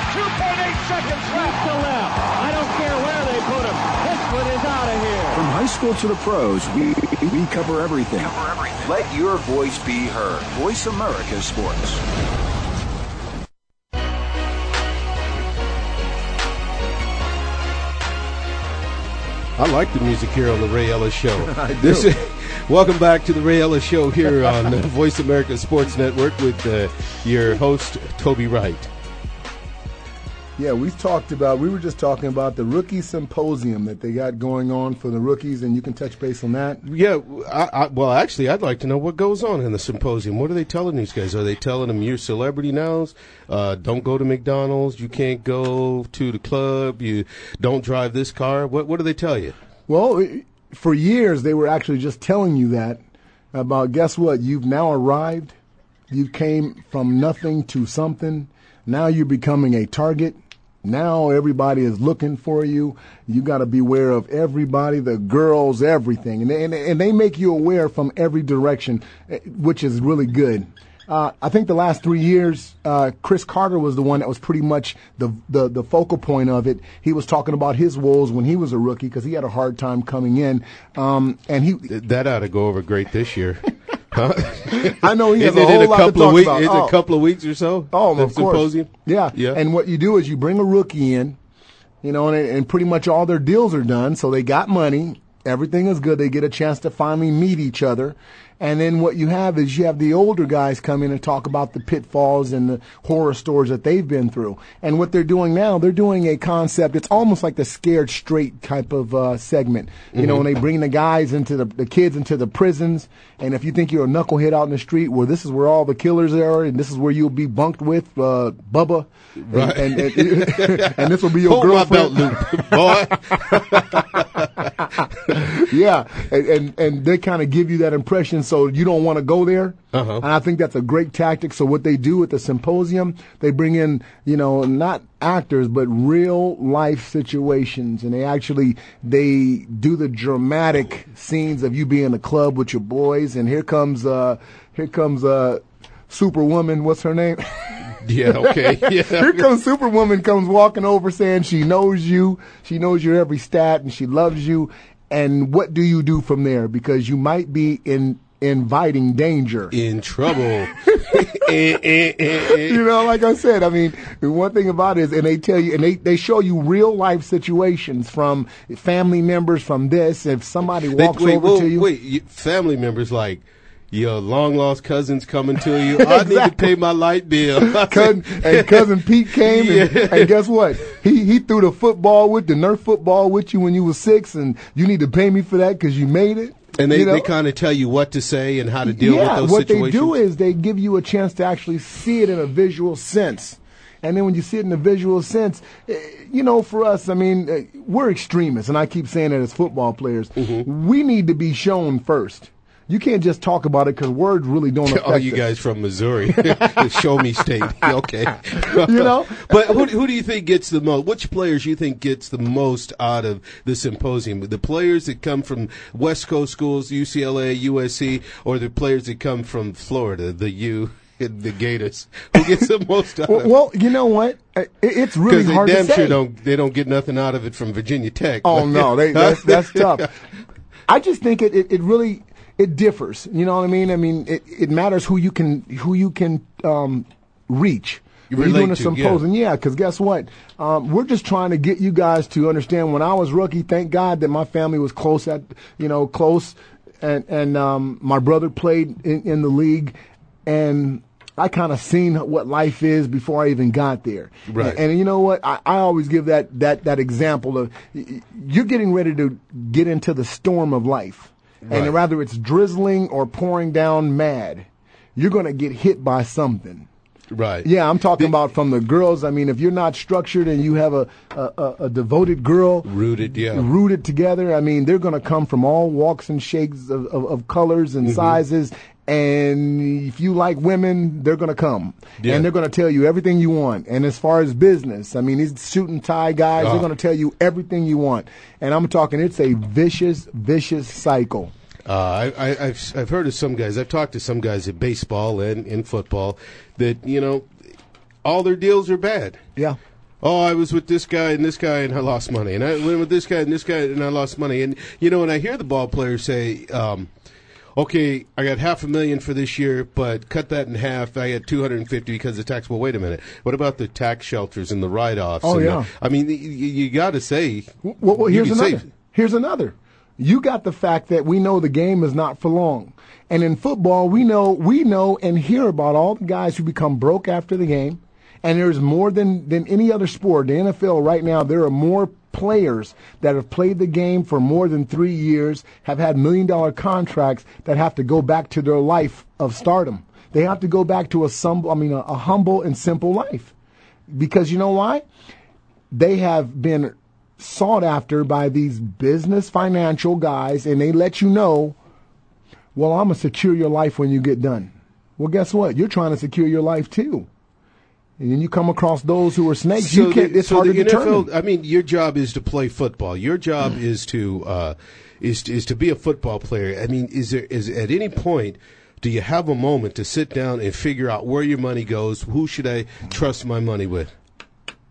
With 2.8 seconds left. to left. I don't care where they put him. This one is out of here. From high school to the pros, we, we cover everything. Cover everything. Let your voice be heard. Voice America Sports. I like the music here on the Ray Ellis Show. I This do. is- welcome back to the Ray Ellis Show here on the Voice America Sports Network with uh, your host Toby Wright. Yeah, we talked about. We were just talking about the rookie symposium that they got going on for the rookies, and you can touch base on that. Yeah, I, I, well, actually, I'd like to know what goes on in the symposium. What are they telling these guys? Are they telling them you're celebrity now? Uh, don't go to McDonald's. You can't go to the club. You don't drive this car. What What do they tell you? Well, for years they were actually just telling you that about. Guess what? You've now arrived. You came from nothing to something. Now you're becoming a target. Now everybody is looking for you. You got to beware of everybody, the girls, everything, and they, and, and they make you aware from every direction, eh, which is really good. Uh, I think the last three years, uh, Cris Carter was the one that was pretty much the, the the focal point of it. He was talking about his woes when he was a rookie because he had a hard time coming in, um, and he that ought to go over great this year. Huh? I know he has a whole a lot couple to talk of weeks? about. Is it Oh. a couple of weeks or so? Oh, of course. symposium? Yeah. Yeah. And what you do is you bring a rookie in, you know, and, and pretty much all their deals are done. So they got money. Everything is good. They get a chance to finally meet each other. And then what you have is you have the older guys come in and talk about the pitfalls and the horror stories that they've been through. And what they're doing now, they're doing a concept. It's almost like the scared straight type of uh, segment. You know, Mhm. when they bring the guys into the, the kids into the prisons. And if you think you're a knucklehead out in the street, well, this is where all the killers are, and this is where you'll be bunked with uh, Bubba. And- Right. And, and, and this will be your Hold my girlfriend. belt loop, boy. yeah, and and, and they kind of give you that impression, so you don't want to go there. Uh-huh. And I think that's a great tactic. So what they do at the symposium, they bring in you know not actors but real life situations, and they actually they do the dramatic scenes of you being in a club with your boys, and here comes uh here comes uh Superwoman. What's her name? Yeah, okay. Yeah. Here comes Superwoman comes walking over saying she knows you, she knows your every stat, and she loves you. and what do you do from there? Because you might be in inviting danger. In trouble. Eh, eh, eh, you know, like I said, I mean, the one thing about it is, and they tell you, and they, they show you real life situations from family members from this. If somebody They- walks wait, over whoa, to you, Wait, you- family members like your long lost cousins coming to you. I need to pay my light bill. cousin, and cousin Pete came, and, Yeah. and guess what? He he threw the football with the Nerf football with you when you were six, and you need to pay me for that because you made it. And they, You know? they kind of tell you what to say and how to deal yeah, with those what situations. they do is they give you a chance to actually see it in a visual sense. And then when you see it in a visual sense, eh, you know, for us, I mean, eh, we're extremists, and I keep saying that as football players. Mm-hmm. We need to be shown first. You can't just talk about it because words really don't affect All you us. guys from Missouri, the show me state. Okay, You know? But who, who do you think gets the most? Which players you think gets the most out of the symposium? The players that come from West Coast schools, UCLA, USC, or the players that come from Florida, the U, the Gators? Who gets the most out Well, of it? well, you know what? It's really hard damn to say. sure don't they don't get nothing out of it from Virginia Tech. Oh no, they, that's, that's tough. I just think it, it, it really it differs. You know what I mean? I mean, it, it matters who you can who you can um, reach. You you're doing a relate to, yeah. symposium, yeah. Because guess what? Um, we're just trying to get you guys to understand. When I was rookie, thank God that my family was close at you know close, and and um, my brother played in, in the league, and I kind of seen what life is before I even got there. Right. And, and you know what? I, I always give that, that, that example of you're getting ready to get into the storm of life. Right. And whether it's drizzling or pouring down mad, you're going to get hit by something. Right. Yeah, I'm talking about from the girls. I mean, if you're not structured and you have a, a, a, devoted girl, Rooted, yeah. rooted together, I mean, they're going to come from all walks and shapes of, of, of colors and Mhm. sizes. And if you like women, they're going to come. Yeah. And they're going to tell you everything you want. And as far as business, I mean, these shooting and tie guys, Ah. they're going to tell you everything you want. And I'm talking, it's a vicious, vicious cycle. Uh, I, I, I've I've heard of some guys. I've talked to some guys at baseball and in football that you know all their deals are bad. Yeah. Oh, I was with this guy and this guy and I lost money, and I went with this guy and this guy and I lost money. And you know, and I hear the ball players say, um, "Okay, I got half a million for this year, but cut that in half. I had two hundred and fifty because of tax." Well, wait a minute. What about the tax shelters and the write-offs? Oh, and the- yeah. I mean, you, you got to say. Well, well here's another. Here's another. You got the fact that we know the game is not for long. And in football, we know we know and hear about all the guys who become broke after the game. And there's more than than any other sport. The NFL right now, there are more players that have played the game for more than three years, have had million dollar contracts that have to go back to their life of stardom. They have to go back to a some, I mean, a, a humble and simple life, because you know why? They have been sought after by these business financial guys, and they let you know, well, I'm gonna secure your life when you get done. Well, guess what? You're trying to secure your life too. And then you come across those who are snakes. you can't. the, it's so hard to determine. I mean, your job is to play football. Your job is to uh, is is to be a football player. I mean, is there is at any point do you have a moment to sit down and figure out where your money goes? Who should I trust my money with?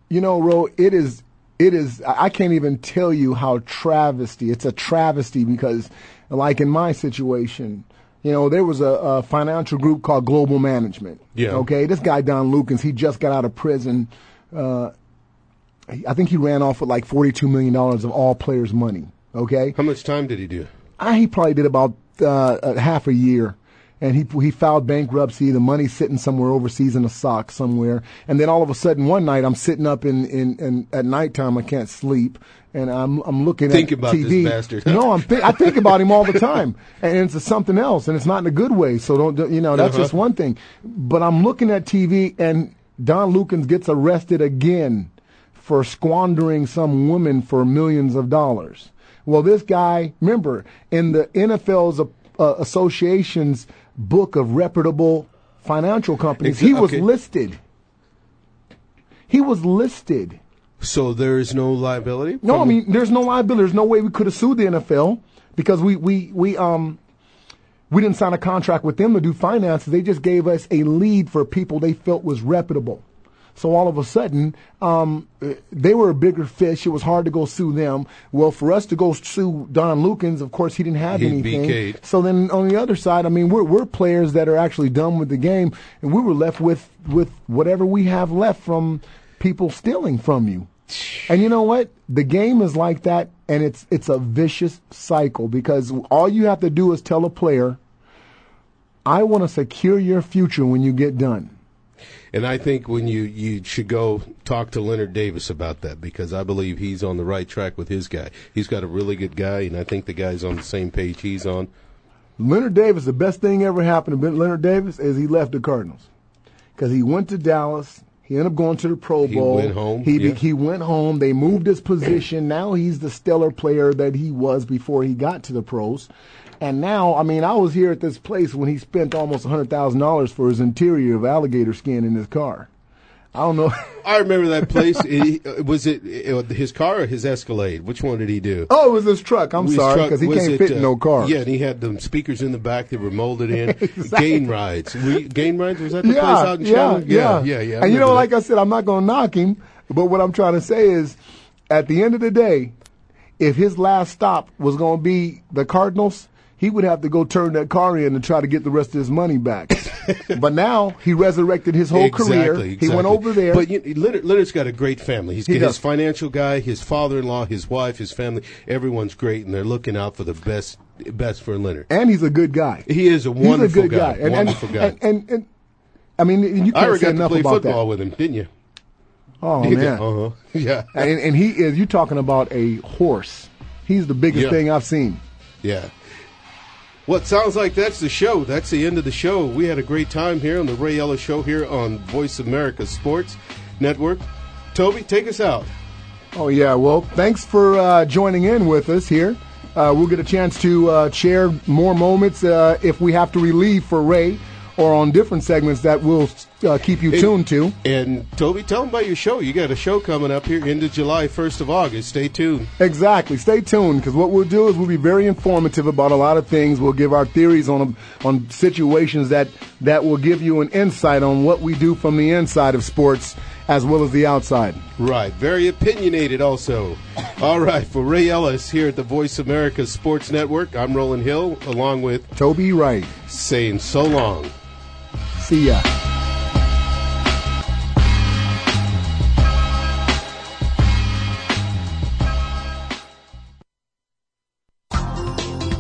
You know, Ro, it is, it is, I can't even tell you how travesty, it's a travesty because, like in my situation, you know, there was a, a financial group called Global Management. Yeah. Okay, this guy, Don Lukens, he just got out of prison. Uh, I think he ran off with like $42 million of all players' money. Okay? How much time did he do? Uh, he probably did about uh, a half a year, and he he filed bankruptcy. The money's sitting somewhere overseas in a sock somewhere, and then all of a sudden one night I'm sitting up in in, in at nighttime I can't sleep, and I'm I'm looking Think at about this TV. bastard. No, I'm th- I think about him all the time, and it's something else, and it's not in a good way. So don't don't- you know that's Uh-huh. just one thing. But I'm looking at TV, and Don Lukens gets arrested again for squandering some woman for millions of dollars. Well, this guy, remember, in the NFL's uh, association's book of reputable financial companies, Exa- he was okay. listed. He was listed. So there is no liability. No, I mean, there's no liability. There's no way we could have sued the NFL because we, we, we, um, we didn't sign a contract with them to do finances. They just gave us a lead for people they felt was reputable. So all of a sudden, um, they were a bigger fish. It was hard to go sue them. Well, for us to go sue Don Lukens, of course, he didn't have be anything. So then on the other side, I mean, we're, we're players that are actually done with the game, and we were left with, with whatever we have left from people stealing from you. And you know what? The game is like that, and it's it's a vicious cycle because all you have to do is tell a player, "I want to secure your future when you get done." And I think when you you should go talk to Leonard Davis about that because I believe he's on the right track with his guy. He's got a really good guy, and I think the guy's on the same page he's on. Leonard Davis, the best thing ever happened to Leonard Davis is he left the Cardinals because he went to Dallas. He ended up going to the Pro He Bowl. went home, He, yeah. he went home. They moved his position. Now he's the stellar player that he was before he got to the pros. And now, I mean, I was here at this place when he spent almost $100,000 for his interior of alligator skin in his car. I don't know. I remember that place. He- was it uh, his car or his Escalade? Which one did he do? Oh, it was his truck. I'm His sorry, because he can't it, fit in uh, no car. Yeah, and he had them speakers in the back that were molded in. Exactly. Gain rides. We, Gain rides was that the yeah, place out in yeah, Chandler? yeah, yeah, yeah. I And you know, remember like. I said, I'm not going to knock him, but what I'm trying to say is, at the end of the day, if his last stop was going to be the Cardinals, he would have to go turn that car in and try to get the rest of his money back. but now he resurrected his whole exactly, career. Exactly. He went over there. But you, Leonard, Leonard's got a great family. He's He got his does. financial guy, his father-in-law, his wife, his family. Everyone's great, and they're looking out for the best, best for Leonard. and he's a good guy. He is a wonderful guy. he's a good guy. And, wonderful and, guy. And, and, and- I mean, you can't Ira say got to enough play about football that. with him, didn't you? Oh You man, uh-huh. Yeah. And, and he is. You're talking about a horse? He's the biggest Yeah. thing I've seen. Yeah. Well, it sounds like that's the show. That's the end of the show. We had a great time here on the Ray Ellis Show here on Voice America Sports Network. Toby, take us out. Oh yeah, well, thanks for uh, joining in with us here. Uh, we'll get a chance to uh, share more moments uh, if we have to relieve for Ray, or on different segments that we'll uh, keep you And- tuned to. And Toby, tell them about your show. You got a show coming up here into July, 1st of August. Stay tuned. Exactly. Stay tuned because what we'll do is we'll be very informative about a lot of things. We'll give our theories on on situations that that will give you an insight on what we do from the inside of sports as well as the outside. Right. Very opinionated also. All right. For Ray Ellis here at the Voice America Sports Network, I'm Roland Hill along with Toby Wright. Saying so long. See ya.